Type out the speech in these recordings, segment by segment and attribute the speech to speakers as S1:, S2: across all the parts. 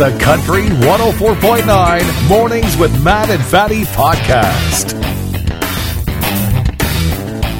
S1: the Country 104.9 Mornings with Matt and Fatty podcast.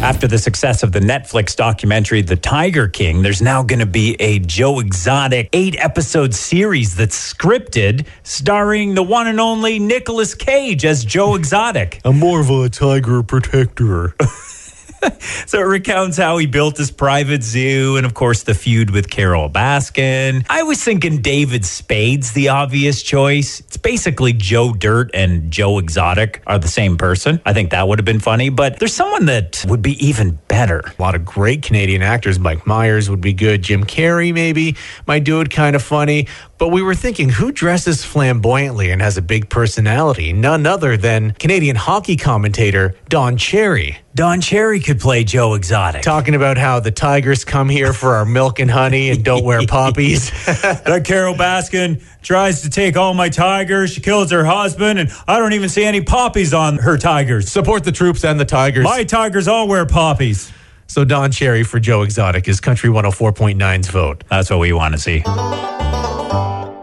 S2: After the success of the Netflix documentary The Tiger King, there's now going to be a Joe Exotic eight episode series that's scripted starring the one and only Nicolas Cage as Joe Exotic.
S3: I'm more of a tiger protector.
S2: So it recounts how he built his private zoo and, of course, the feud with Carole Baskin. I was thinking David Spade's the obvious choice. It's basically Joe Dirt and Joe Exotic are the same person. I think that would have been funny, but there's someone that would be even better.
S3: A lot of great Canadian actors. Mike Myers would be good. Jim Carrey, maybe, might do it kind of funny. But we were thinking, who dresses flamboyantly and has a big personality? None other than Canadian hockey commentator Don Cherry.
S2: Don Cherry could play Joe Exotic.
S3: Talking about how the Tigers come here for our milk and honey and don't wear poppies.
S2: that Carole Baskin tries to take all my tigers. She kills her husband, and I don't even see any poppies on her tigers.
S3: Support the troops and the Tigers.
S2: My tigers all wear poppies.
S3: so Don Cherry for Joe Exotic is Country 104.9's vote.
S2: That's what we want to see.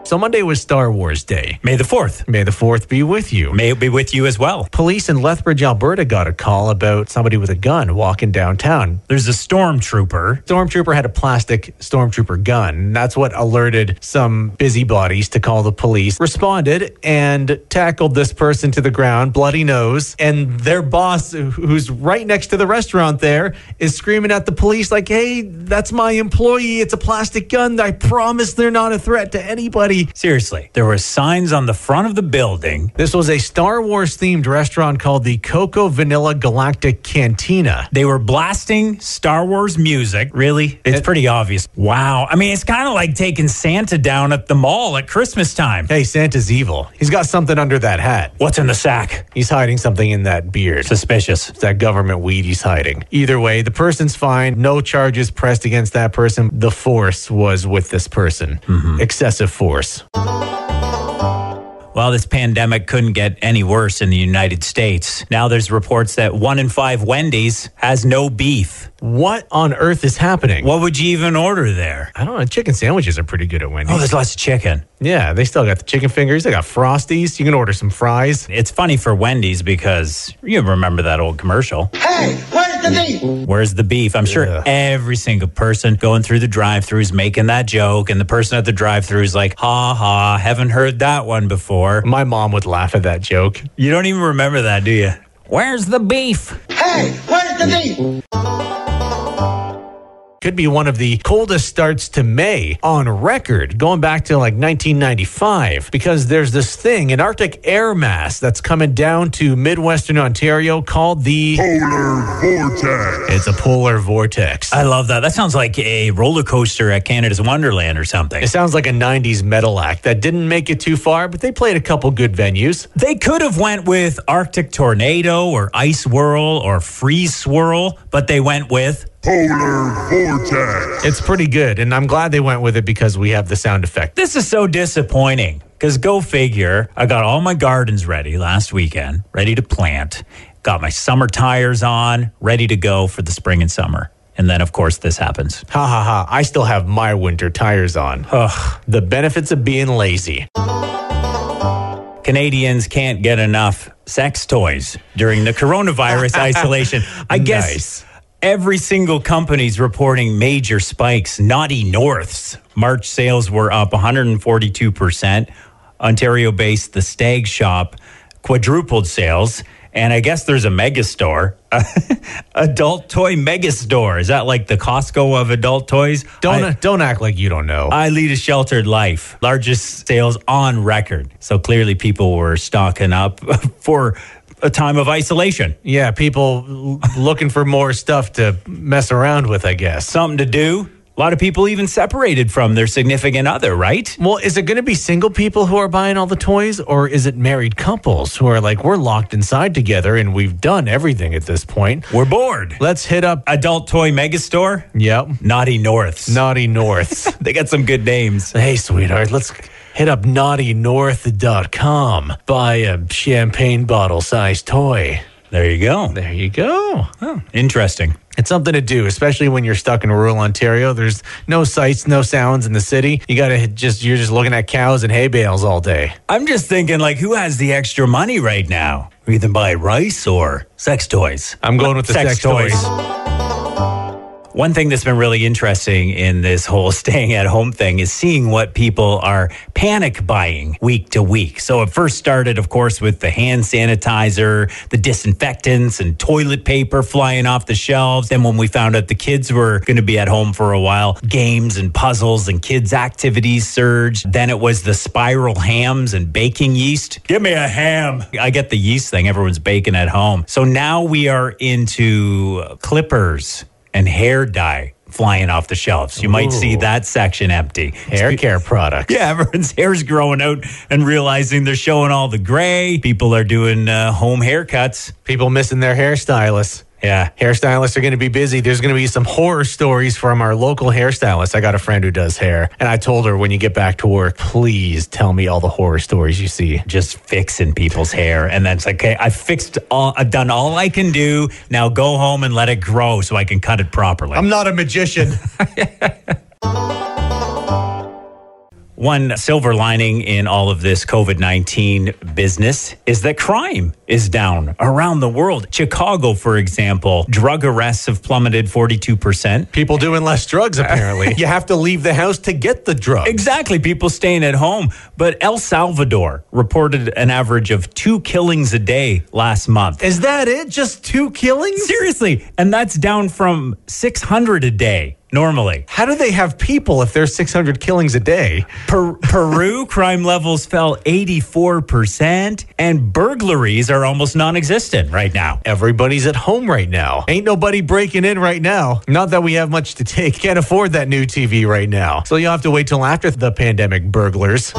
S3: So Monday was Star Wars Day.
S2: May the 4th.
S3: May the 4th be with you.
S2: May it be with you as well.
S3: Police in Lethbridge, Alberta got a call about somebody with a gun walking downtown.
S2: There's a stormtrooper.
S3: Stormtrooper had a plastic stormtrooper gun. That's what alerted some busybodies to call the police. Responded and tackled this person to the ground, bloody nose. And their boss, who's right next to the restaurant there, is screaming at the police, like, hey, that's my employee. It's a plastic gun. I promise they're not a threat to anybody.
S2: Seriously, there were signs on the front of the building.
S3: This was a Star Wars themed restaurant called the Coco Vanilla Galactic Cantina.
S2: They were blasting Star Wars music. Really? It's pretty obvious. Wow. I mean, it's kind of like taking Santa down at the mall at Christmas time.
S3: Hey, Santa's evil. He's got something under that hat.
S2: What's in the sack?
S3: He's hiding something in that beard.
S2: Suspicious.
S3: It's that government weed he's hiding. Either way, the person's fine. No charges pressed against that person. The force was with this person. Mm-hmm. Excessive force.
S2: Well, this pandemic couldn't get any worse in the United States. Now there's reports that one in five Wendy's has no beef.
S3: What on earth is happening?
S2: What would you even order there?
S3: I don't know. Chicken sandwiches are pretty good at Wendy's.
S2: Oh, there's lots of chicken.
S3: yeah, they still got the chicken fingers. They got frosties. You can order some fries.
S2: It's funny for Wendy's because you remember that old commercial.
S4: Hey, where's the beef?
S2: Where's the beef? I'm sure
S3: Yeah.
S2: every single person going through the drive through is making that joke, and the person at the drive through is like, ha ha, haven't heard that one before.
S3: My mom would laugh at that joke.
S2: You don't even remember that, do you? Where's the beef?
S4: Hey, where's the beef?
S3: Could be one of the coldest starts to May on record, going back to like 1995, because there's this thing, an Arctic air mass that's coming down to Midwestern Ontario called the
S5: Polar Vortex.
S3: It's a polar vortex.
S2: I love that. That sounds like a roller coaster at Canada's Wonderland or something.
S3: It sounds like a 90s metal act that didn't make it too far, but they played a couple good venues.
S2: They could have went with Arctic Tornado or Ice Whirl or Freeze Swirl, but they went with
S5: Polar Vortex.
S3: It's pretty good, and I'm glad they went with it because we have the sound effect.
S2: This is so disappointing. Because go figure, I got all my gardens ready last weekend, ready to plant, got my summer tires on, ready to go for the spring and summer. And then, of course, this happens.
S3: Ha ha ha, I still have my winter tires on.
S2: Ugh.
S3: The benefits of being lazy.
S2: Canadians can't get enough sex toys during the coronavirus isolation. I guess
S3: Nice.
S2: Every single company's reporting major spikes. Naughty North's March sales were up 142%. Ontario based The Stag Shop quadrupled sales. And I guess there's a mega store, adult toy mega store. Is that like the Costco of adult toys?
S3: Don't
S2: I-
S3: don't act like you don't know.
S2: I lead a sheltered life. Largest sales on record. So clearly, people were stocking up for a time of isolation.
S3: yeah, people looking for more stuff to mess around with, I guess.
S2: Something to do. A lot of people even separated from their significant other, right?
S3: Well, is it going to be single people who are buying all the toys, or is it married couples who are like, we're locked inside together and we've done everything at this point?
S2: We're bored.
S3: Let's hit up.
S2: Adult toy megastore.
S3: Yep.
S2: Naughty Norths.
S3: Naughty Norths.
S2: They got some good names.
S3: hey, sweetheart, let's hit up naughtynorth.com. Buy a champagne bottle sized toy.
S2: There you go.
S3: There you go.
S2: Oh, interesting.
S3: It's something to do, especially when you're stuck in rural Ontario. There's no sights, no sounds in the city. You got to just, you're just looking at cows and hay bales all day.
S2: I'm just thinking, like, who has the extra money right now? We either buy rice or sex toys.
S3: I'm going with the sex, toys.
S2: One thing that's been really interesting in this whole staying at home thing is seeing what people are panic buying week to week. So it first started, of course, with the hand sanitizer, the disinfectants, and toilet paper flying off the shelves. Then, when we found out the kids were going to be at home for a while, games and puzzles and kids' activities surged. Then it was the spiral hams and baking yeast. Give me a ham. I get the yeast thing. Everyone's baking at home. So now we are into clippers and hair dye flying off the shelves. You might see that section empty.
S3: Hair care products.
S2: Yeah, everyone's hair's growing out and realizing they're showing all the gray. People are doing uh, home haircuts.
S3: People missing their hairstylists.
S2: Yeah.
S3: Hairstylists are going to be busy. There's going to be some horror stories from our local hairstylist. I got a friend who does hair, and I told her when you get back to work, please tell me all the horror stories you see.
S2: Just fixing people's hair. And then it's like, okay, I fixed all, I've done all I can do. Now go home and let it grow so I can cut it properly.
S3: I'm not a magician.
S2: One silver lining in all of this COVID 19 business is that crime is down around the world. Chicago, for example, drug arrests have plummeted 42%.
S3: People doing less drugs, apparently. you have to leave the house to get the drug.
S2: Exactly. People staying at home. But El Salvador reported an average of two killings a day last month.
S3: Is that it? Just two killings?
S2: Seriously. And that's down from 600 a day normally.
S3: How do they have people if there's 600 killings a day?
S2: Per- Peru crime levels fell 84%, and burglaries are almost non existent right now.
S3: Everybody's at home right now. Ain't nobody breaking in right now. Not that we have much to take. Can't afford that new TV right now. So you'll have to wait till after the pandemic burglars.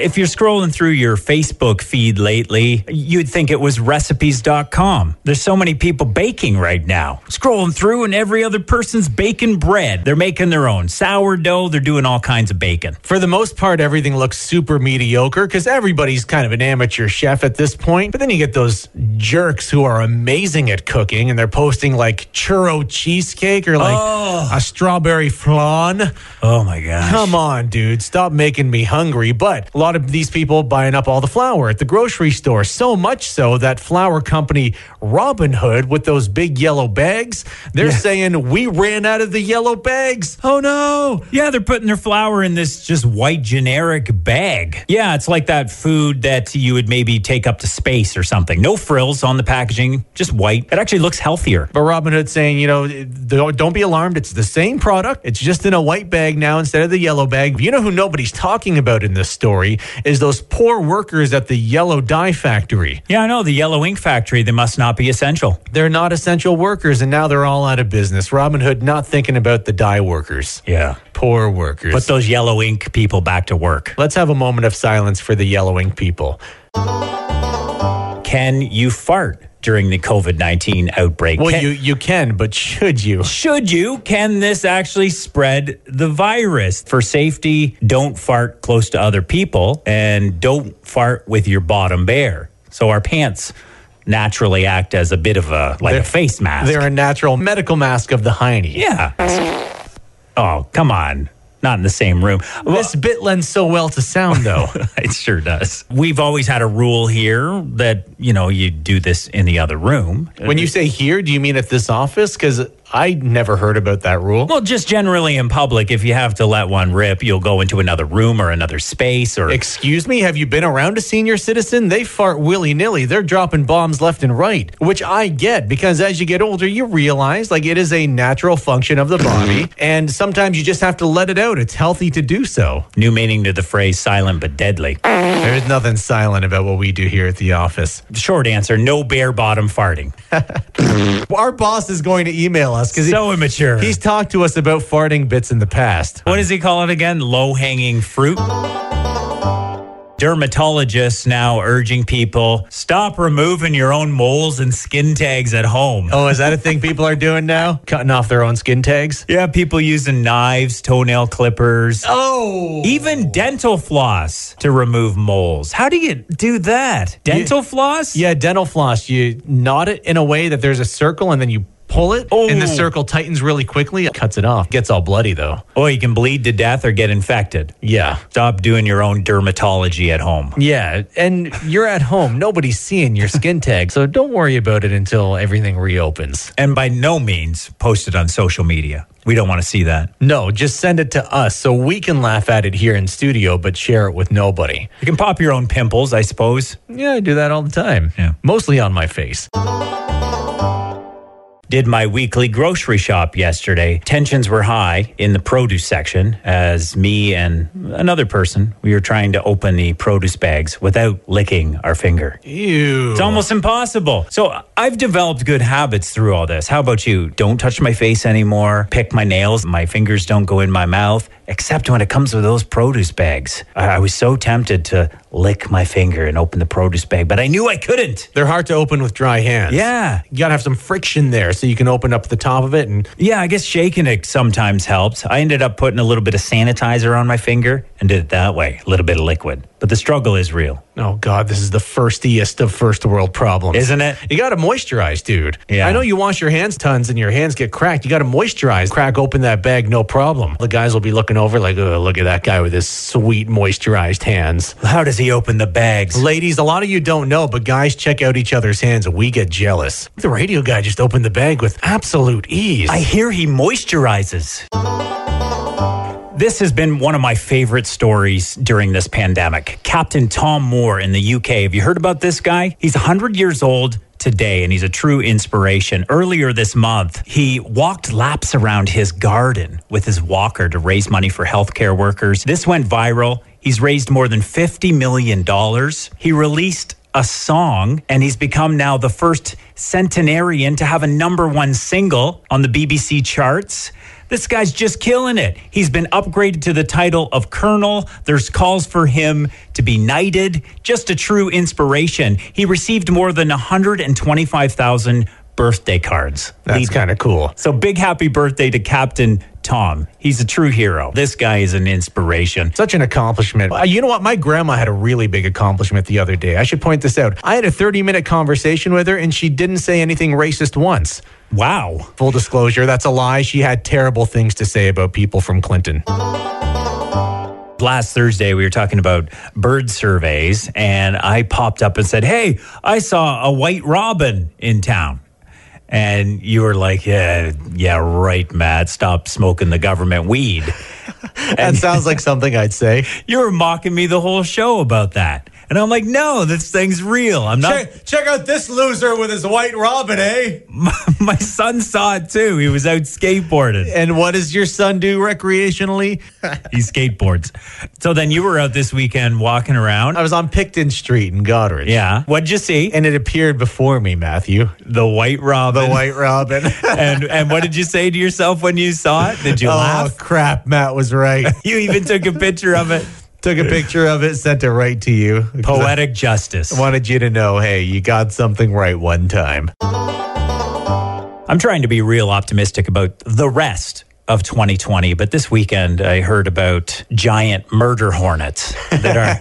S2: If you're scrolling through your Facebook feed lately, you'd think it was recipes.com. There's so many people baking right now. Scrolling through, and every other person's baking bread. They're making their own sourdough, they're doing all kinds of baking.
S3: For the most part, everything looks super mediocre because everybody's kind of an amateur chef at this point. But then you get those jerks who are amazing at cooking and they're posting like churro cheesecake or like oh. a strawberry flan.
S2: Oh my gosh.
S3: Come on, dude. Stop making me hungry. But a lot of these people buying up all the flour at the grocery store. So much so that flour company Robin Hood with those big yellow bags, they're saying we ran out of the yellow bags. Oh no.
S2: Yeah, they're putting their flour in this just white generic bag. Yeah, it's like that food that you would maybe take up to space or something. No frills on the packaging, just white. It actually looks healthier.
S3: But Robin Hood saying, you know, don't be alarmed. It's the same product. It's just in a white bag now instead of the yellow bag. You know who nobody's talking about in this story is those poor workers at the yellow dye factory.
S2: Yeah, I know. The yellow ink factory, they must not be essential.
S3: They're not essential workers and now they're all out of business. Robin Hood not thinking about the dye workers.
S2: Yeah.
S3: Poor workers.
S2: Put those yellow ink people back to work.
S3: Let's have a moment of silence for the yellow ink people.
S2: Can you fart during the COVID 19 outbreak?
S3: Well,
S2: Can-
S3: you, you can, but should you?
S2: Should you? Can this actually spread the virus? For safety, don't fart close to other people and don't fart with your bottom bare. So our pants naturally act as a bit of a like
S3: They're-
S2: a face mask.
S3: They're a natural medical mask of the hiney.
S2: yeah. Oh, come on. Not in the same room.
S3: This bit lends so well to sound, though.
S2: it sure does. We've always had a rule here that, you know, you do this in the other room.
S3: when you say here, do you mean at this office? Because I never heard about that rule.
S2: Well, just generally in public, if you have to let one rip, you'll go into another room or another space or
S3: Excuse me, have you been around a senior citizen? They fart willy nilly. They're dropping bombs left and right, which I get because as you get older, you realize like it is a natural function of the body. and sometimes you just have to let it out. It's healthy to do so.
S2: new meaning to the phrase silent but deadly.
S3: There's nothing silent about what we do here at the office.
S2: Short answer no bare bottom farting.
S3: Our boss is going to email us because
S2: So immature.
S3: he's talked to us about farting bits in the past.
S2: what does he call it again? Low hanging fruit? Dermatologists now urging people stop removing your own moles and skin tags at home.
S3: Oh, is that a thing people are doing now? Cutting off their own skin tags?
S2: Yeah, people using knives, toenail clippers,
S3: Oh.
S2: even dental floss to remove moles. How do you do that? Dental floss?
S3: Yeah, dental floss. You knot it in a way that there's a circle and then you pull it, and the
S2: Oh.
S3: circle tightens really quickly. It cuts it off. Gets all bloody though.
S2: Oh, you can bleed to death or get infected.
S3: Yeah.
S2: Stop doing your own dermatology at home.
S3: Yeah, and you're at home. Nobody's seeing your skin tag, so don't worry about it until everything reopens.
S2: And by no means post it on social media. We don't want to see that.
S3: No, just send it to us so we can laugh at it here in studio, but share it with nobody.
S2: You can pop your own pimples, I suppose.
S3: Yeah, I do that all the time.
S2: Yeah.
S3: Mostly on my face.
S2: Did my weekly grocery shop yesterday. Tensions were high in the produce section as me and another person, we were trying to open the produce bags without licking our finger.
S3: Ew.
S2: It's almost impossible. So I've developed good habits through all this. How about you? Don't touch my face anymore. Pick my nails. My fingers don't go in my mouth, except when it comes to those produce bags. I, I was so tempted to lick my finger and open the produce bag, but I knew I couldn't.
S3: They're hard to open with dry hands.
S2: Yeah.
S3: You gotta have some friction there so you can open up the top of it and
S2: Yeah, I guess shaking it sometimes helps. I ended up putting a little bit of sanitizer on my finger and did it that way, a little bit of liquid. But the struggle is real,
S3: Oh God, this is the firstiest of first world problems.
S2: isn't it?
S3: You gotta moisturize, dude.
S2: Yeah.
S3: I know you wash your hands tons and your hands get cracked. You gotta moisturize. Crack open that bag, no problem. The guys will be looking over like, oh, look at that guy with his sweet moisturized hands.
S2: How does he open the bags?
S3: Ladies, a lot of you don't know, but guys check out each other's hands and we get jealous. The radio guy just opened the bag with absolute ease.
S2: I hear he moisturizes. This has been one of my favorite stories during this pandemic. Captain Tom Moore in the UK. Have you heard about this guy? He's 100 years old today and he's a true inspiration. Earlier this month, he walked laps around his garden with his walker to raise money for healthcare workers. This went viral. He's raised more than $50 million. He released a song and he's become now the first centenarian to have a number one single on the BBC charts. This guy's just killing it. He's been upgraded to the title of colonel. There's calls for him to be knighted. Just a true inspiration. He received more than 125,000 birthday cards.
S3: That's kind of cool.
S2: so big happy birthday to Captain Tom. He's a true hero. This guy is an inspiration.
S3: Such an accomplishment. Uh, you know what? My grandma had a really big accomplishment the other day. I should point this out. I had a 30 minute conversation with her and she didn't say anything racist once.
S2: Wow.
S3: Full disclosure, that's a lie. She had terrible things to say about people from Clinton.
S2: last Thursday we were talking about bird surveys, and I popped up and said, "Hey, I saw a white robin in town." And you were like, "Yeah, yeah, right, Matt. Stop smoking the government weed."
S3: That sounds like something I'd say.
S2: You were mocking me the whole show about that, and I'm like, "No, this thing's real. I'm not."
S3: check out this loser with his white robin, eh?
S2: My son saw it too. He was out skateboarding.
S3: And what does your son do recreationally?
S2: He skateboards. So then you were out this weekend walking around.
S3: I was on Picton Street in Goderich.
S2: Yeah. What'd you see?
S3: And it appeared before me, Matthew.
S2: The white robin.
S3: The white robin.
S2: and and what did you say to yourself when you saw it? Did you
S3: oh,
S2: laugh?
S3: crap. Matt was right.
S2: You even took a picture of it.
S3: Took a picture of it, sent it right to you.
S2: Poetic justice.
S3: I wanted you to know, hey, you got something right one time.
S2: I'm trying to be real optimistic about the rest of 2020, but this weekend I heard about giant murder hornets that are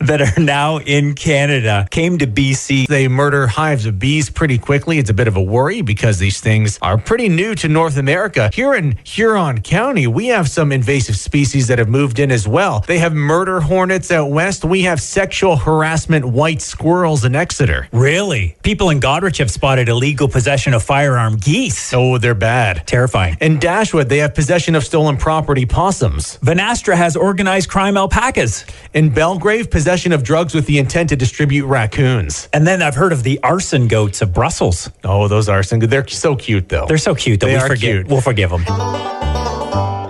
S2: that are now in Canada. Came to BC.
S3: They murder hives of bees pretty quickly. It's a bit of a worry because these things are pretty new to North America. Here in Huron County, we have some invasive species that have moved in as well. They have murder hornets out west. We have sexual harassment white squirrels in Exeter.
S2: Really? People in Goderich have spotted illegal possession of firearm geese.
S3: Oh, they're bad.
S2: Terrifying.
S3: In They have possession of stolen property possums.
S2: Vanastra has organized crime alpacas.
S3: In Belgrave, possession of drugs with the intent to distribute raccoons.
S2: And then I've heard of the arson goats of Brussels.
S3: Oh, those arson goats. They're so cute, though.
S2: They're so cute that
S3: They
S2: we
S3: are
S2: forgive.
S3: cute.
S2: We'll forgive them.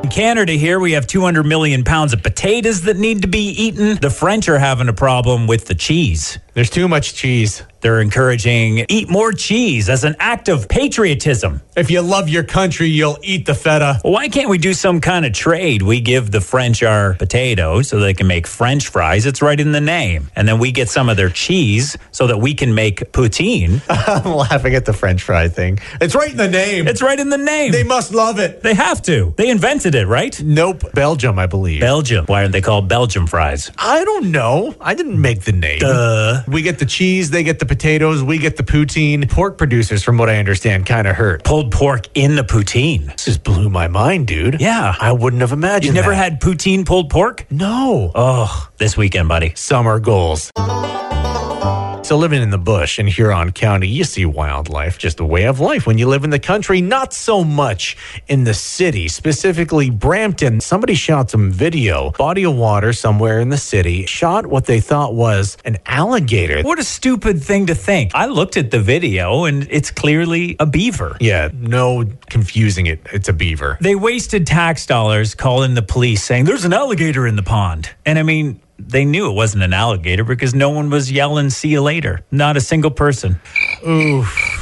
S2: In Canada, here we have 200 million pounds of potatoes that need to be eaten. The French are having a problem with the cheese.
S3: There's too much cheese.
S2: They're encouraging eat more cheese as an act of patriotism.
S3: If you love your country, you'll eat the feta.
S2: Why can't we do some kind of trade? We give the French our potatoes so they can make French fries. It's right in the name. And then we get some of their cheese so that we can make poutine.
S3: I'm laughing at the French fry thing. It's right in the name.
S2: It's right in the name.
S3: they must love it.
S2: They have to. They invented it, right?
S3: Nope. Belgium, I believe.
S2: Belgium. Why aren't they called Belgium fries?
S3: I don't know. I didn't make the name.
S2: Duh.
S3: We get the cheese, they get the potatoes, we get the poutine. Pork producers, from what I understand, kind of hurt.
S2: Pulled pork in the poutine.
S3: This just blew my mind, dude.
S2: Yeah.
S3: I wouldn't have imagined.
S2: You never
S3: that.
S2: had poutine pulled pork?
S3: no.
S2: Oh, this weekend, buddy.
S3: summer goals. So, living in the bush in Huron County, you see wildlife, just a way of life. When you live in the country, not so much in the city, specifically Brampton. Somebody shot some video, body of water somewhere in the city, shot what they thought was an alligator.
S2: What a stupid thing to think. I looked at the video and it's clearly a beaver.
S3: Yeah, no confusing it. It's a beaver.
S2: They wasted tax dollars calling the police saying there's an alligator in the pond. And I mean, they knew it wasn't an alligator because no one was yelling, see you later. Not a single person.
S3: Oof.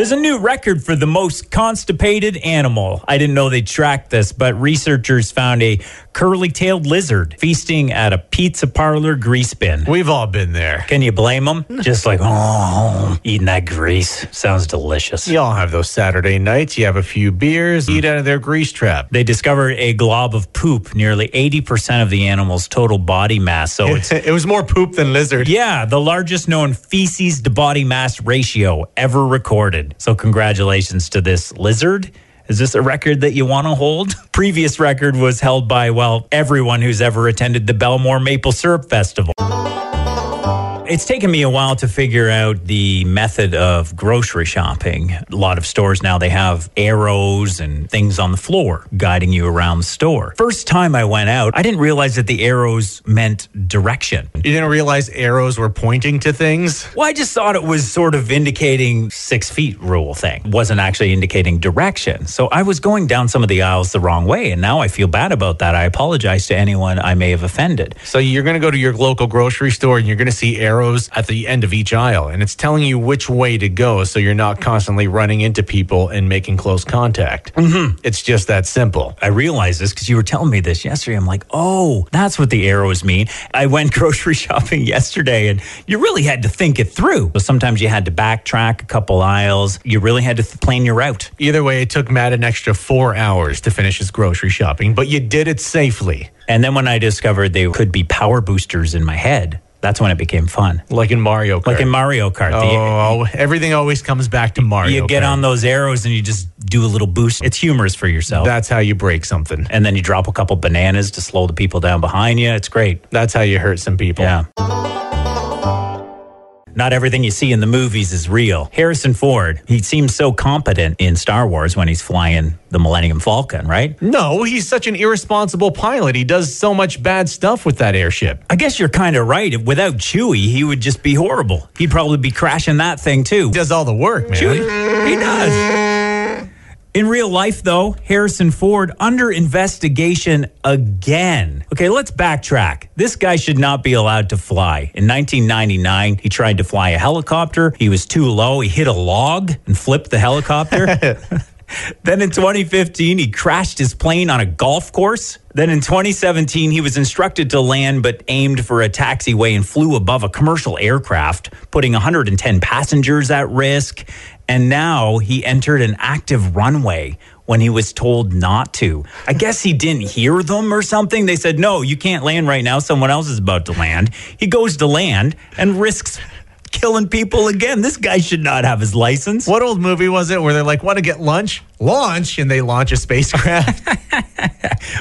S2: There's a new record for the most constipated animal. I didn't know they tracked this, but researchers found a curly tailed lizard feasting at a pizza parlor grease bin.
S3: We've all been there.
S2: Can you blame them? Just like, oh, eating that grease. Sounds delicious.
S3: You all have those Saturday nights. You have a few beers, mm. eat out of their grease trap.
S2: They discovered a glob of poop, nearly 80% of the animal's total body mass. So it's,
S3: it was more poop than lizard.
S2: yeah, the largest known feces to body mass ratio ever recorded. So congratulations to this lizard. Is this a record that you want to hold? Previous record was held by, well, everyone who's ever attended the Belmore Maple Syrup Festival. It's taken me a while to figure out the method of grocery shopping. A lot of stores now they have arrows and things on the floor guiding you around the store. First time I went out, I didn't realize that the arrows meant direction.
S3: You didn't realize arrows were pointing to things?
S2: Well, I just thought it was sort of indicating six feet rule thing. It wasn't actually indicating direction. So I was going down some of the aisles the wrong way. And now I feel bad about that. I apologize to anyone I may have offended.
S3: So you're going to go to your local grocery store and you're going to see arrows at the end of each aisle, and it's telling you which way to go so you're not constantly running into people and making close contact. Mm-hmm. It's just that simple.
S2: I realized this because you were telling me this yesterday. I'm like, oh, that's what the arrows mean. I went grocery shopping yesterday and you really had to think it through. So sometimes you had to backtrack a couple aisles. You really had to th- plan your route.
S3: Either way, it took Matt an extra four hours to finish his grocery shopping, but you did it safely,
S2: And then when I discovered they could be power boosters in my head, that's when it became fun.
S3: like in Mario Kart.
S2: Like in Mario Kart. the-
S3: oh, oh, oh, everything always comes back to Mario.
S2: you get
S3: Kart.
S2: on those arrows and you just do a little boost. It's humorous for yourself.
S3: That's how you break something.
S2: and then you drop a couple bananas to slow the people down behind you. It's great.
S3: That's how you hurt some people.
S2: Yeah. Not everything you see in the movies is real. Harrison Ford, he seems so competent in Star Wars when he's flying the Millennium Falcon, right?
S3: No, he's such an irresponsible pilot. He does so much bad stuff with that airship.
S2: I guess you're kind of right. Without Chewie, he would just be horrible. He'd probably be crashing that thing too.
S3: He does all the work, man.
S2: Chewie, he does. In real life, though, Harrison Ford under investigation again. Okay, let's backtrack. This guy should not be allowed to fly. In 1999, he tried to fly a helicopter. He was too low. He hit a log and flipped the helicopter. Then in 2015, he crashed his plane on a golf course. Then in 2017, he was instructed to land but aimed for a taxiway and flew above a commercial aircraft, putting 110 passengers at risk. And now he entered an active runway when he was told not to. I guess he didn't hear them or something. They said, no, you can't land right now. Someone else is about to land. He goes to land and risks killing people again. This guy should not have his license.
S3: What old movie was it where they're like, want to get lunch? Launch, and they launch a spacecraft.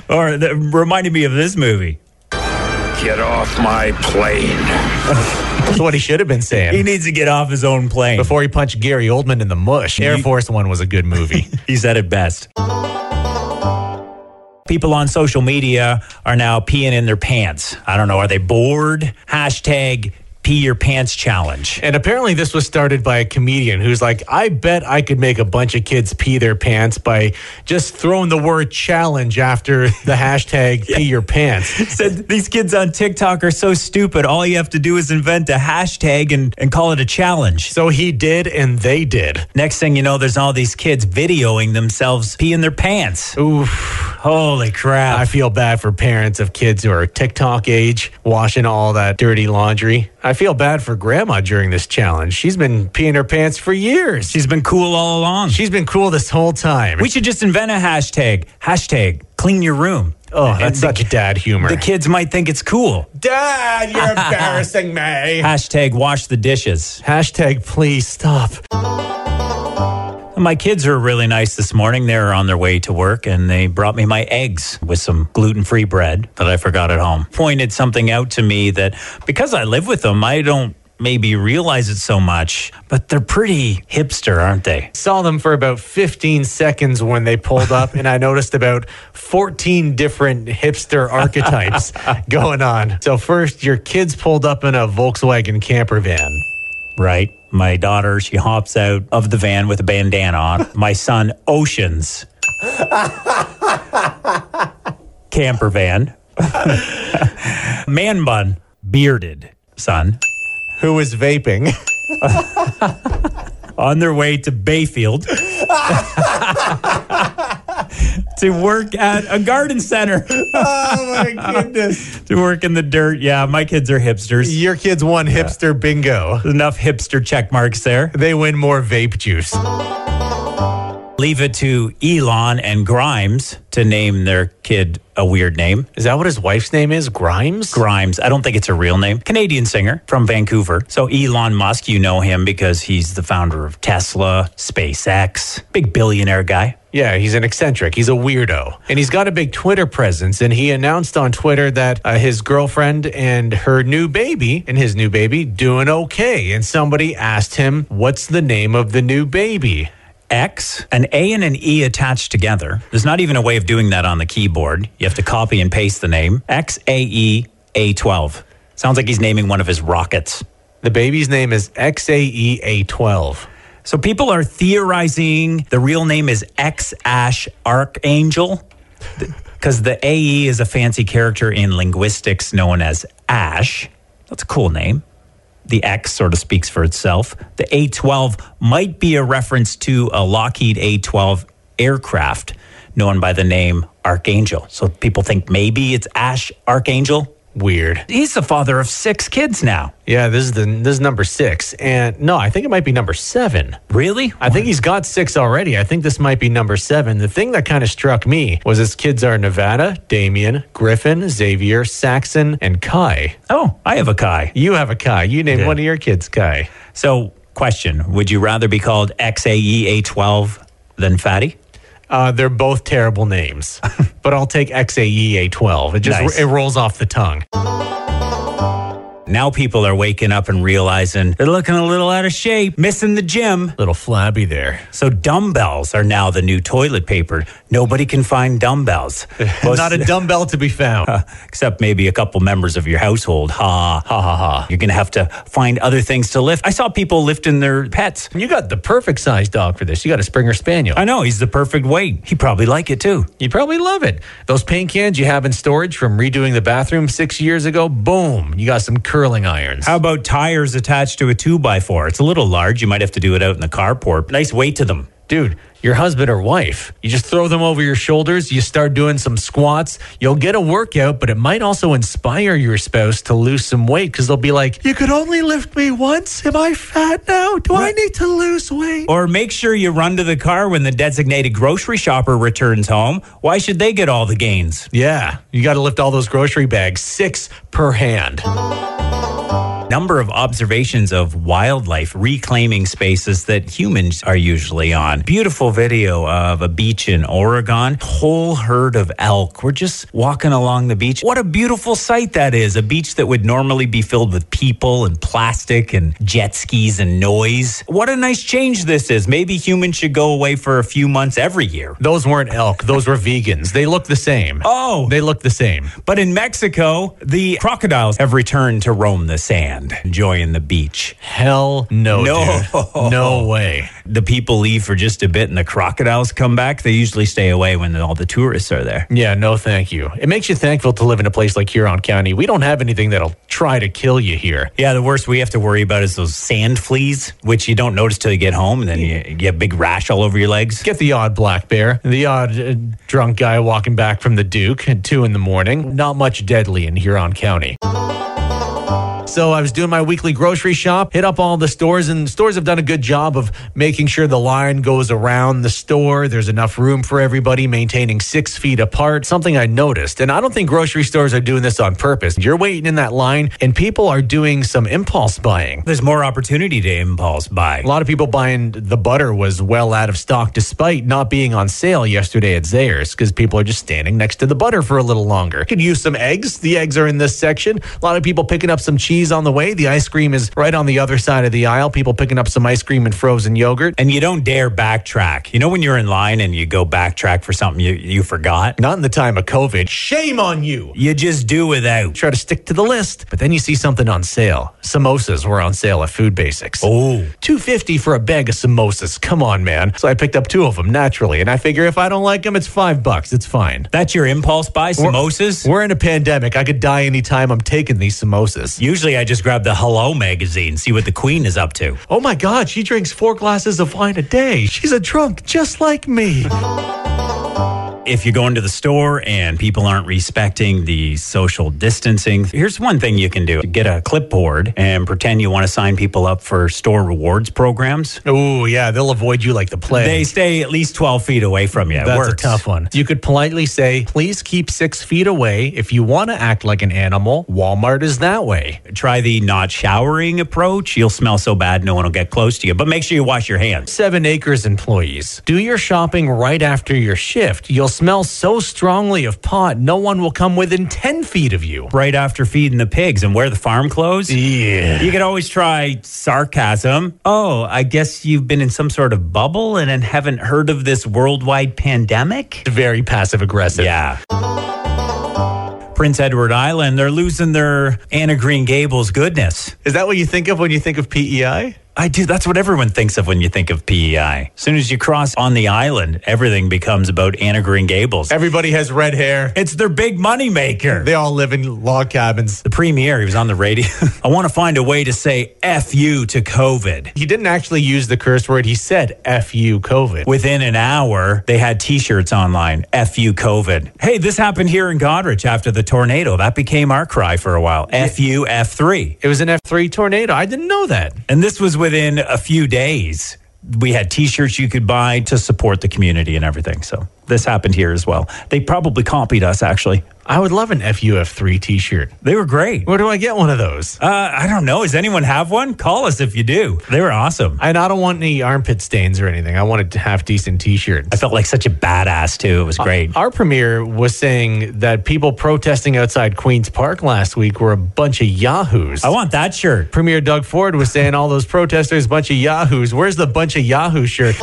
S2: Or that reminded me of this movie.
S5: Get off my plane.
S3: That's what he should have been saying.
S2: He needs to get off his own plane.
S3: Before he punched Gary Oldman in the mush. Air Force One was a good movie.
S2: He said it best. People on social media are now peeing in their pants. I don't know. Are they bored? Hashtag pee your pants challenge.
S3: and apparently, this was started by a comedian who's like, I bet I could make a bunch of kids pee their pants by just throwing the word challenge after the hashtag pee your pants.
S2: Said these kids on TikTok are so stupid. All you have to do is invent a hashtag and, and call it a challenge.
S3: So he did, and they did.
S2: Next thing you know, there's all these kids videoing themselves peeing their pants.
S3: Oof.
S2: Holy crap.
S3: I feel bad for parents of kids who are TikTok age washing all that dirty laundry. I feel bad for grandma during this challenge. She's been peeing her pants for years.
S2: She's been cool all along.
S3: She's been cool this whole time.
S2: We should just invent a hashtag. Hashtag clean your room.
S3: Oh, that's
S2: the-
S3: such dad humor.
S2: The kids might think it's cool.
S3: dad, you're embarrassing me.
S2: Hashtag wash the dishes.
S3: Hashtag please stop.
S2: My kids are really nice this morning. They're on their way to work and they brought me my eggs with some gluten free bread that I forgot at home. Pointed something out to me that because I live with them, I don't maybe realize it so much, but they're pretty hipster, aren't they?
S3: Saw them for about 15 seconds when they pulled up, and I noticed about 14 different hipster archetypes going on. So, first, your kids pulled up in a Volkswagen camper van.
S2: Right. My daughter, she hops out of the van with a bandana on. My son, Oceans. Camper van. Man bun, bearded son.
S3: Who is vaping?
S2: on their way to Bayfield to work at a garden center,
S3: Oh my goodness.
S2: to work in the dirt. Yeah, my kids are hipsters.
S3: Your kids won hipster bingo.
S2: Enough hipster check marks there.
S3: They win more vape juice.
S2: Leave it to Elon and Grimes to name their kid a weird name.
S3: Is that what his wife's name is? Grimes?
S2: Grimes. I don't think it's a real name. Canadian singer from Vancouver. So Elon Musk, you know him because he's the founder of Tesla, SpaceX, big billionaire guy.
S3: Yeah, he's an eccentric. He's a weirdo. And he's got a big Twitter presence. And he announced on Twitter that uh, his girlfriend and her new baby, and his new baby, doing okay. And somebody asked him, What's the name of the new baby?
S2: X, an A and an E attached together. There's not even a way of doing that on the keyboard. You have to copy and paste the name. X A E A 12. Sounds like he's naming one of his rockets.
S3: The baby's name is E XAEA12.
S2: So people are theorizing the real name is X Ash Archangel because the AE is a fancy character in linguistics known as Ash. That's a cool name. The X sort of speaks for itself. The A12 might be a reference to a Lockheed A12 aircraft known by the name Archangel. So people think maybe it's Ash Archangel.
S3: Weird.
S2: He's the father of six kids now.
S3: Yeah, this is the this is number six. And no, I think it might be number seven.
S2: Really?
S3: I think he's got six already. I think this might be number seven. The thing that kind of struck me was his kids are Nevada, Damien, Griffin, Xavier, Saxon, and Kai.
S2: Oh, I have a Kai.
S3: You have a Kai. You named one of your kids Kai.
S2: So, question Would you rather be called E XAEA12 than Fatty?
S3: Uh, they're both terrible names, but I'll take XAEA12. It just
S2: Nice.
S3: it rolls off the tongue.
S2: Now people are waking up and realizing they're looking a little out of shape, missing the gym.
S3: Little flabby there.
S2: So, dumbbells are now the new toilet paper. Nobody can find dumbbells. Most-
S3: Not a dumbbell to be found.
S2: except maybe a couple members of your household. Ha, ha, ha, ha. You're going to have to find other things to lift. I saw people lifting their pets.
S3: You got the perfect size dog for this. You got a Springer Spaniel.
S2: I know, he's the perfect weight. He'd probably like it too.
S3: You probably love it. Those paint cans you have in storage from redoing the bathroom six years ago, boom, you got some curling irons.
S2: How about tires attached to a two by four? It's a little large. You might have to do it out in the carport. Nice weight to them.
S3: Dude, your husband or wife, you just throw them over your shoulders, you start doing some squats, you'll get a workout, but it might also inspire your spouse to lose some weight because they'll be like, You could only lift me once. Am I fat now? Do I need to lose weight?
S2: Or make sure you run to the car when the designated grocery shopper returns home. Why should they get all the gains?
S3: Yeah, you got to lift all those grocery bags, six per hand.
S2: Number of observations of wildlife reclaiming spaces that humans are usually on. Beautiful video of a beach in Oregon. Whole herd of elk. We're just walking along the beach. What a beautiful sight that is. A beach that would normally be filled with people and plastic and jet skis and noise. What a nice change this is. Maybe humans should go away for a few months every year.
S3: Those weren't elk, those were vegans. They look the same.
S2: Oh.
S3: They look the same.
S2: But in Mexico, the crocodiles have returned to roam the sand, enjoying the beach.
S3: Hell no.
S2: No.
S3: dude. No way.
S2: The people leave for just a bit and the crocodiles come back. They usually stay away when all the tourists are there.
S3: Yeah, no, thank you. It makes you thankful to live in a place like Huron County. We don't have anything that'll try to kill you here.
S2: Yeah, the worst we have to worry about is those sand fleas, which you don't notice till you get home, and then you, you get a big rash all over your legs.
S3: Get the odd black bear, the odd uh, drunk guy walking back from the Duke at two in the morning. Not much deadly in Huron County. So I was doing my weekly grocery shop, hit up all the stores, and stores have done a good job of making sure the line goes around the store. There's enough room for everybody, maintaining six feet apart. Something I noticed, and I don't think grocery stores are doing this on purpose. You're waiting in that line, and people are doing some impulse buying.
S2: There's more opportunity to impulse buy.
S3: A lot of people buying the butter was well out of stock despite not being on sale yesterday at Zehrs because people are just standing next to the butter for a little longer. Could use some eggs. The eggs are in this section. A lot of people picking up some cheese on the way. The ice cream is right on the other side of the aisle. People picking up some ice cream and frozen yogurt.
S2: And you don't dare backtrack. You know when you're in line and you go backtrack for something you, you forgot?
S3: Not in the time of COVID. Shame on you.
S2: You just do without.
S3: Try to stick to the list, but then you see something on sale. Samosas were on sale at Food Basics.
S2: Oh.
S3: 250 for a bag of samosas. Come on, man. So I picked up two of them naturally, and I figure if I don't like them, it's five bucks. It's fine.
S2: That's your impulse buy, samosas?
S3: We're in a pandemic. I could die anytime I'm taking these samosas.
S2: Usually I just grab the Hello magazine, see what the queen is up to.
S3: Oh my God, she drinks four glasses of wine a day. She's a drunk just like me.
S2: If you go into the store and people aren't respecting the social distancing, here's one thing you can do. Get a clipboard and pretend you want to sign people up for store rewards programs.
S3: Oh, yeah, they'll avoid you like the plague.
S2: They stay at least 12 feet away from you. It
S3: That's
S2: works.
S3: a tough one. You could politely say, please keep six feet away. If you want to act like an animal, Walmart is that way.
S2: Try the not showering approach. You'll smell so bad no one will get close to you, but make sure you wash your hands.
S3: Seven Acres employees. Do your shopping right after your shift. You'll smell so strongly of pot, no one will come within 10 feet of you.
S2: Right after feeding the pigs and wear the farm clothes.
S3: Yeah.
S2: You could always try sarcasm. Oh, I guess you've been in some sort of bubble and then haven't heard of this worldwide pandemic?
S3: Very passive aggressive.
S2: Yeah. Prince Edward Island, they're losing their Anne of Green Gables goodness.
S3: Is that what you think of when you think of PEI?
S2: I do. That's what everyone thinks of when you think of PEI. As soon as you cross on the island, everything becomes about Anne of Green Gables.
S3: Everybody has red hair.
S2: It's their big money maker.
S3: They all live in log cabins.
S2: the premier, he was on the radio. I want to find a way to say F you to COVID.
S3: He didn't actually use the curse word. He said F you COVID.
S2: Within an hour, they had t shirts online F you COVID. Hey, this happened here in Goderich after the tornado. That became our cry for a while F you F3.
S3: It was an F3 tornado. I didn't know that.
S2: And this was within a few days. We had t shirts you could buy to support the community and everything. So this happened here as well. They probably copied us, actually.
S3: I would love an FUF3 t shirt.
S2: They were great.
S3: Where do I get one of those?
S2: Uh, I don't know. Does anyone have one? Call us if you do. They were awesome.
S3: And I don't want any armpit stains or anything. I wanted to have decent t shirts.
S2: I felt like such a badass too. It was great.
S3: Our premier was saying that people protesting outside Queen's Park last week were a bunch of yahoos.
S2: I want that shirt.
S3: Premier Doug Ford was saying all those protesters, bunch of yahoos. Where's the bunch of yahoo shirt?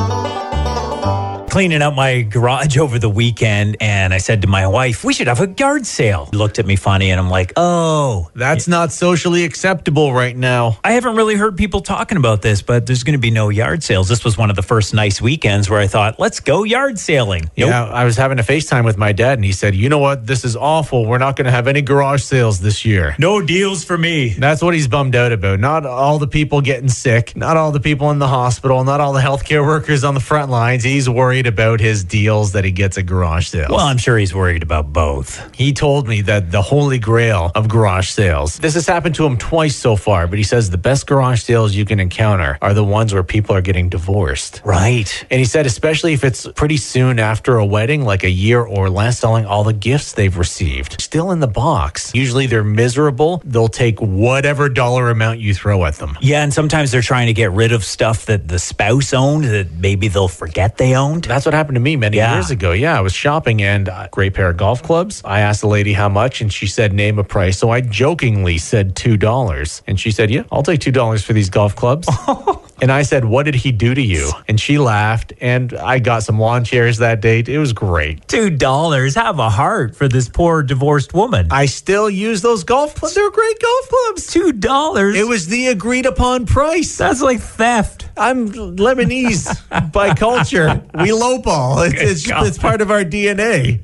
S2: Cleaning out my garage over the weekend, and I said to my wife, "We should have a yard sale." Looked at me funny, and I'm like, "Oh,
S3: That's not socially acceptable right now.
S2: I haven't really heard people talking about this, but there's going to be no yard sales. This was one of the first nice weekends where I thought, let's go yard sailing. Nope.
S3: Yeah, I was having a FaceTime with my dad, and he said, "You know what? This is awful. We're not going to have any garage sales this year."
S2: No deals for me.
S3: That's what he's bummed out about. Not all the people getting sick, not all the people in the hospital, not all the healthcare workers on the front lines. He's worried about his deals that he gets at garage sales.
S2: Well, I'm sure he's worried about both.
S3: He told me that the holy grail of garage sales. This has happened to him twice so far, but he says the best garage sales you can encounter are the ones where people are getting divorced.
S2: Right.
S3: And he said, especially if it's pretty soon after a wedding, like a year or less, selling all the gifts they've received still in the box. Usually they're miserable. They'll take whatever dollar amount you throw at them.
S2: Yeah, and sometimes they're trying to get rid of stuff that the spouse owned that maybe they'll forget they owned.
S3: That's what happened to me many
S2: Yeah.
S3: years ago. Yeah, I was shopping and uh, great pair of golf clubs. I asked the lady how much and she said name a price. So I jokingly said $2 and she said, "Yeah, I'll take $2 for these golf clubs." and I said, "What did he do to you?" And she laughed and I got some lawn chairs that date. It was great.
S2: Two dollars. Have a heart for this poor divorced woman.
S3: I still use those golf clubs. They're great golf clubs.
S2: Two dollars.
S3: It was the agreed upon price.
S2: That's like theft.
S3: I'm Lebanese by culture. We lowball. It's, it's, it's part of our DNA.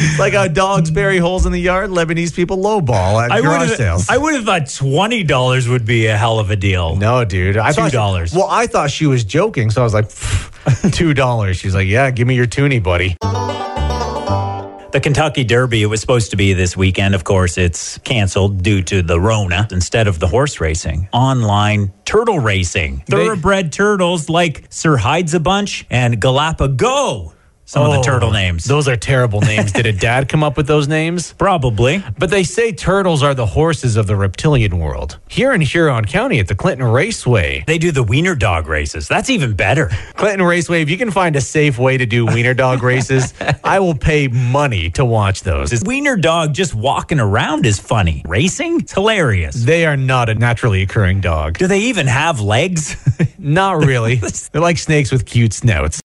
S3: It's like how dogs bury holes in the yard. Lebanese people lowball at
S2: I
S3: garage
S2: would
S3: sales.
S2: I would have thought twenty dollars would be a hell of a deal.
S3: no, dude. I she-
S2: $2.
S3: Well, I thought she was joking, so I was like, two dollars. She's like, yeah, give me your toonie, buddy.
S2: The The Kentucky Derby, it was supposed to be this weekend. Of course, it's canceled due to the Rona instead of the horse racing. Online turtle racing. Thoroughbred turtles like Sir Hides a Bunch and Galapagos. Some of the
S3: Oh,
S2: turtle names.
S3: Those are terrible names. Did a dad come up with those names?
S2: Probably.
S3: But they say turtles are the horses of the reptilian world. Here in Huron County at the Clinton Raceway.
S2: They do the wiener dog races. That's even better.
S3: Clinton Raceway, if you can find a safe way to do wiener dog races, I will pay money to watch those.
S2: This wiener dog just walking around is funny. Racing? It's hilarious.
S3: They are not a naturally occurring dog.
S2: Do they even have legs?
S3: Not really. They're like snakes with cute snouts.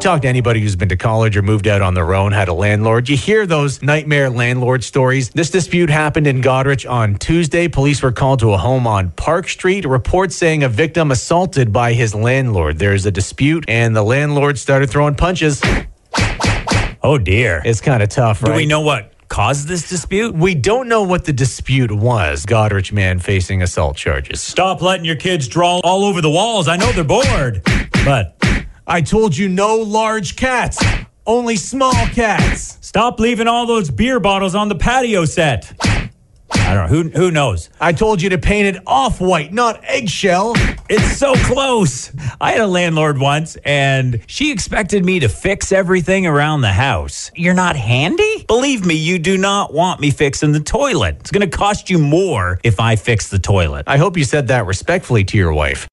S3: Talk to anybody who's been to college or moved out on their own, had a landlord. You hear those nightmare landlord stories. This dispute happened in Goderich on Tuesday. Police were called to a home on Park Street. Reports saying a victim assaulted by his landlord. There's a dispute, and the landlord started throwing punches.
S2: oh dear.
S3: It's kind of tough, right?
S2: Do we know what caused this dispute?
S3: We don't know what the dispute was. Goderich man facing assault charges.
S2: Stop letting your kids draw all over the walls. I know they're bored. But
S3: I told you no large cats, only small cats.
S2: stop leaving all those beer bottles on the patio set. I don't know. Who, who knows?
S3: I told you to paint it off white, not eggshell.
S2: It's so close. I had a landlord once and she expected me to fix everything around the house. You're not handy? Believe me, you do not want me fixing the toilet. It's going to cost you more if I fix the toilet.
S3: I hope you said that respectfully to your wife.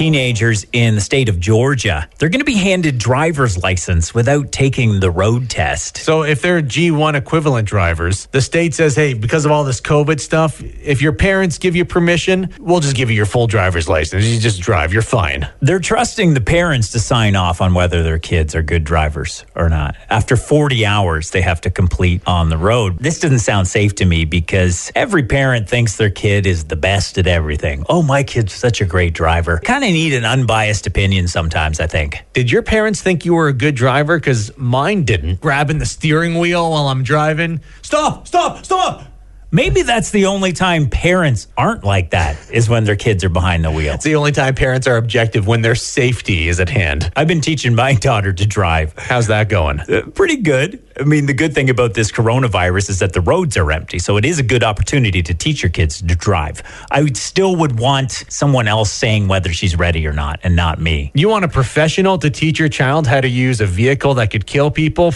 S2: Teenagers in the state of Georgia, they're going to be handed driver's license without taking the road test.
S3: So, if they're G1 equivalent drivers, the state says, hey, because of all this COVID stuff, if your parents give you permission, we'll just give you your full driver's license. You just drive, you're fine.
S2: They're trusting the parents to sign off on whether their kids are good drivers or not. After 40 hours, they have to complete on the road. This doesn't sound safe to me because every parent thinks their kid is the best at everything. Oh, my kid's such a great driver. Kind of need an unbiased opinion sometimes, I think.
S3: Did your parents think you were a good driver? Because mine didn't. Grabbing the steering wheel while I'm driving. Stop, stop, stop.
S2: Maybe that's the only time parents aren't like that is when their kids are behind the wheel.
S3: It's the only time parents are objective when their safety is at hand.
S2: I've been teaching my daughter to drive.
S3: How's that going?
S2: Uh, pretty good. I mean, the good thing about this coronavirus is that the roads are empty, so it is a good opportunity to teach your kids to drive. I would still would want someone else saying whether she's ready or not, and not me.
S3: You want a professional to teach your child how to use a vehicle that could kill people?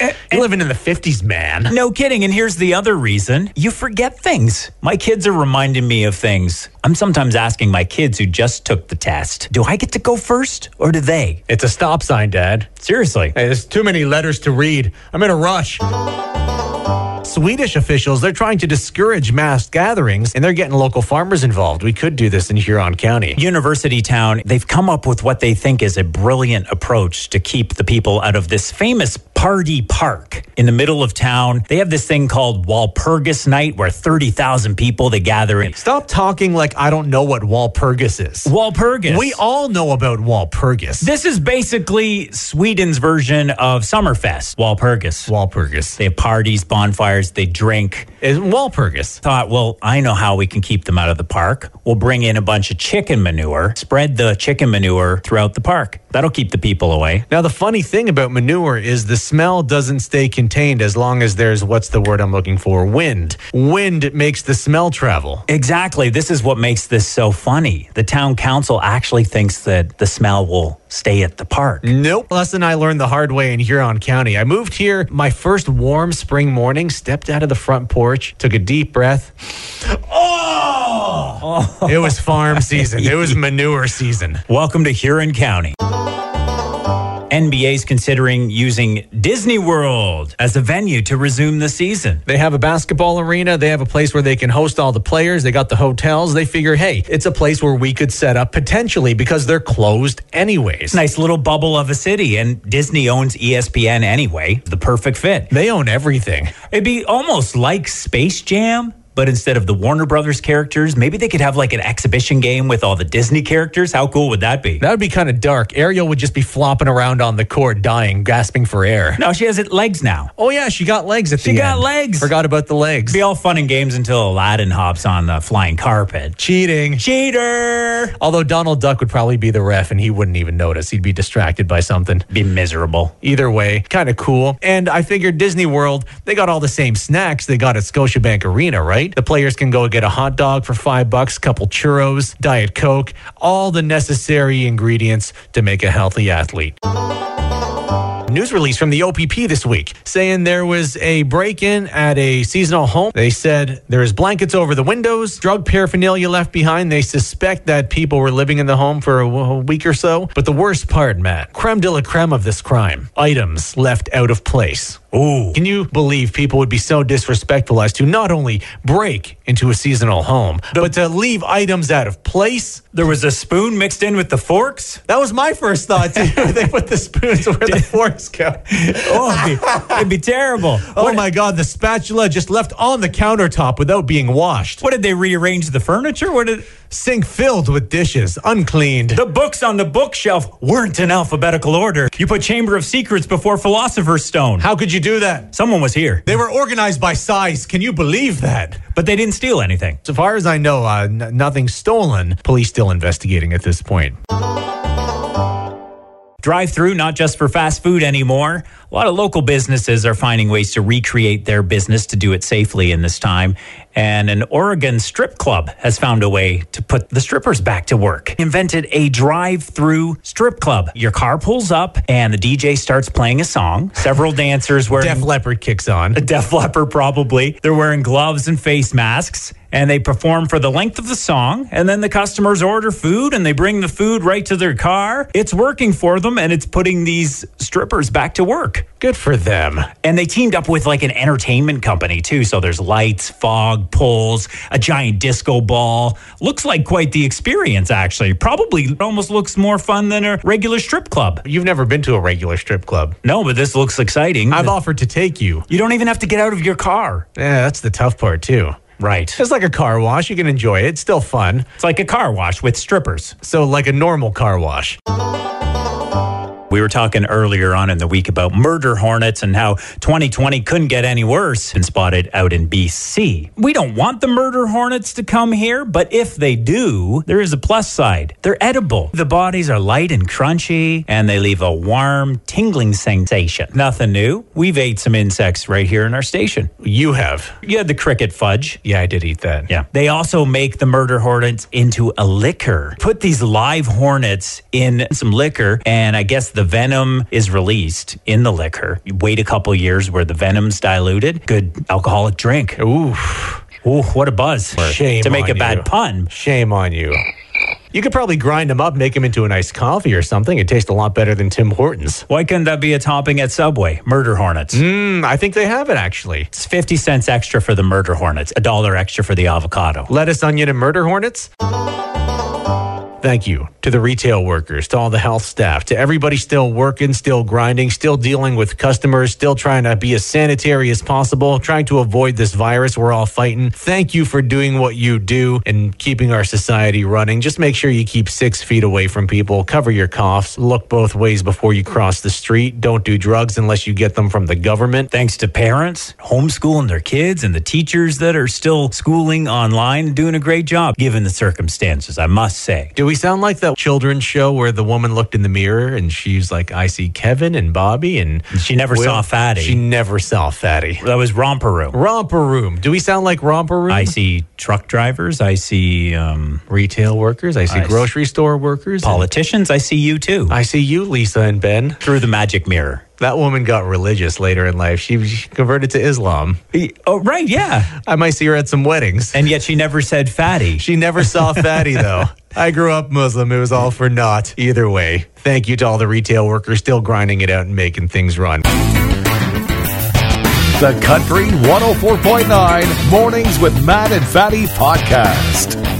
S3: Eh, eh. You're living in the 50s, man.
S2: No kidding. And here's the other reason you forget things. My kids are reminding me of things. I'm sometimes asking my kids who just took the test do I get to go first or do they?
S3: It's a stop sign, Dad.
S2: Seriously.
S3: Hey, there's too many letters to read. I'm in a rush. Swedish officials, they're trying to discourage mass gatherings and they're getting local farmers involved. We could do this in Huron County.
S2: University Town, they've come up with what they think is a brilliant approach to keep the people out of this famous party park in the middle of town. They have this thing called Walpurgis Night where 30,000 people they gather in.
S3: Stop talking like I don't know what Walpurgis is.
S2: Walpurgis.
S3: We all know about Walpurgis.
S2: This is basically Sweden's version of Summerfest, Walpurgis.
S3: Walpurgis.
S2: They have parties, bonfires, they drink.
S3: Is Walpurgis.
S2: Thought, well, I know how we can keep them out of the park. We'll bring in a bunch of chicken manure, spread the chicken manure throughout the park. That'll keep the people away.
S3: Now, the funny thing about manure is the smell doesn't stay contained as long as there's what's the word I'm looking for? Wind. Wind makes the smell travel.
S2: Exactly. This is what makes this so funny. The town council actually thinks that the smell will stay at the park.
S3: Nope. Lesson I learned the hard way in Huron County. I moved here my first warm spring morning, stepped out of the front porch, took a deep breath. Oh! It was farm season. It was manure season.
S2: Welcome to Huron County. NBA's considering using Disney World as a venue to resume the season.
S3: They have a basketball arena. They have a place where they can host all the players. They got the hotels. They figure, hey, it's a place where we could set up potentially because they're closed anyways.
S2: Nice little bubble of a city, and Disney owns ESPN anyway. The perfect fit.
S3: They own everything.
S2: It'd be almost like Space Jam, but instead of the Warner Brothers characters, maybe they could have like an exhibition game with all the Disney characters. How cool would that be?
S3: That would be kind of dark. Ariel would just be flopping around on the court, dying, gasping for air.
S2: No, she has it legs now.
S3: Oh yeah, she got legs at
S2: She
S3: the
S2: got
S3: end.
S2: legs.
S3: Forgot about the legs.
S2: Be all fun and games until Aladdin hops on the flying carpet.
S3: Cheating.
S2: Cheater!
S3: Although Donald Duck would probably be the ref and he wouldn't even notice. He'd be distracted by something.
S2: Be miserable.
S3: Either way, kind of cool. And I figured Disney World, they got all the same snacks they got at Scotiabank Arena, right? The players can go get a hot dog for five bucks, couple churros, Diet Coke, all the necessary ingredients to make a healthy athlete. News release from the OPP this week saying there was a break in at a seasonal home. They said there is blankets over the windows, drug paraphernalia left behind. They suspect that people were living in the home for a week or so. But the worst part, Matt, creme de la creme of this crime items left out of place.
S2: Ooh.
S3: Can you believe people would be so disrespectful as to not only break into a seasonal home, but to leave items out of place?
S2: There was a spoon mixed in with the forks?
S3: That was my first thought, too. they put the spoons where the forks go.
S2: Oh, it'd be, it'd be terrible.
S3: Oh
S2: What-
S3: my God, the spatula just left on the countertop without being washed.
S2: What did they rearrange the furniture? What did
S3: Sink filled with dishes, uncleaned.
S2: the books on the bookshelf weren't in alphabetical order? You put Chamber of Secrets before Philosopher's Stone.
S3: How could you do that?
S2: Someone was here,
S3: They were organized by size. Can you believe that?
S2: but they didn't steal anything.
S3: So far as I know, uh, n- nothing stolen. Police still investigating at this point.
S2: Drive through, not just for fast food anymore. A lot of local businesses are finding ways to recreate their business to do it safely in this time. And an Oregon strip club has found a way to put the strippers back to work. Invented a drive through strip club. Your car pulls up and the DJ starts playing a song. Several dancers wearing
S3: Def Leppard kicks on.
S2: a Def Leppard probably. They're wearing gloves and face masks and they perform for the length of the song and then the customers order food and they bring the food right to their car. It's working for them and it's putting these strippers back to work.
S3: Good for them.
S2: And they teamed up with like an entertainment company too. So there's lights, fog, poles, a giant disco ball. Looks like quite the experience actually. Probably almost looks more fun than a regular strip club.
S3: You've never been to a regular strip club.
S2: No, but this looks exciting.
S3: I've offered to take you.
S2: you don't even have to get out of your car.
S3: Yeah, that's the tough part, too.
S2: Right.
S3: It's like a car wash. You can enjoy it. It's still fun.
S2: It's like a car wash with strippers.
S3: So, like a normal car wash.
S2: We were talking earlier on in the week about murder hornets and how 2020 couldn't get any worse and spotted out in BC. We don't want the murder hornets to come here, but if they do, there is a plus side. They're edible. The bodies are light and crunchy and they leave a warm, tingling sensation. Nothing new. We've ate some insects right here in our station.
S3: You have.
S2: You had the cricket fudge.
S3: Yeah, I did eat that.
S2: Yeah. They also make the murder hornets into a liquor. Put these live hornets in some liquor, and I guess the venom is released in the liquor. You wait a couple years where the venom's diluted. Good alcoholic drink.
S3: Ooh,
S2: Ooh, what a buzz.
S3: Shame
S2: to make a bad
S3: you.
S2: pun.
S3: shame on you. You could probably grind them up, make them into a nice coffee or something. It tastes a lot better than Tim Hortons.
S2: Why couldn't that be a topping at Subway? Murder hornets.
S3: Mm, I think they have it actually.
S2: It's 50 cents extra for the murder hornets, a dollar extra for the avocado.
S3: Lettuce, onion, and murder hornets. Thank you to the retail workers, to all the health staff, to everybody still working, still grinding, still dealing with customers, still trying to be as sanitary as possible, trying to avoid this virus we're all fighting. Thank you for doing what you do and keeping our society running. Just make sure you keep six feet away from people, cover your coughs, look both ways before you cross the street, don't do drugs unless you get them from the government.
S2: Thanks to parents homeschooling their kids and the teachers that are still schooling online and doing a great job given the circumstances, I must say.
S3: Do we sound like that children's show where the woman looked in the mirror and she's like, I see Kevin and Bobby and
S2: She never
S3: Will-
S2: saw Fatty.
S3: She never saw Fatty.
S2: that was Romper Room.
S3: Romper Room. Do we sound like Romper Room?
S2: I see truck drivers. I see um,
S3: Retail workers. I see
S2: I see-
S3: grocery store workers.
S2: politicians. I see you too.
S3: I see you, Lisa and Ben.
S2: through the magic mirror.
S3: That woman got religious later in life. She, she converted to Islam.
S2: Oh, right. Yeah.
S3: I might see her at some weddings.
S2: And yet she never said fatty.
S3: She never saw Fatty though. I grew up Muslim. It was all for naught. Either way, thank you to all the retail workers still grinding it out and making things run.
S1: The Country 104.9 Mornings with Matt and Fatty podcast.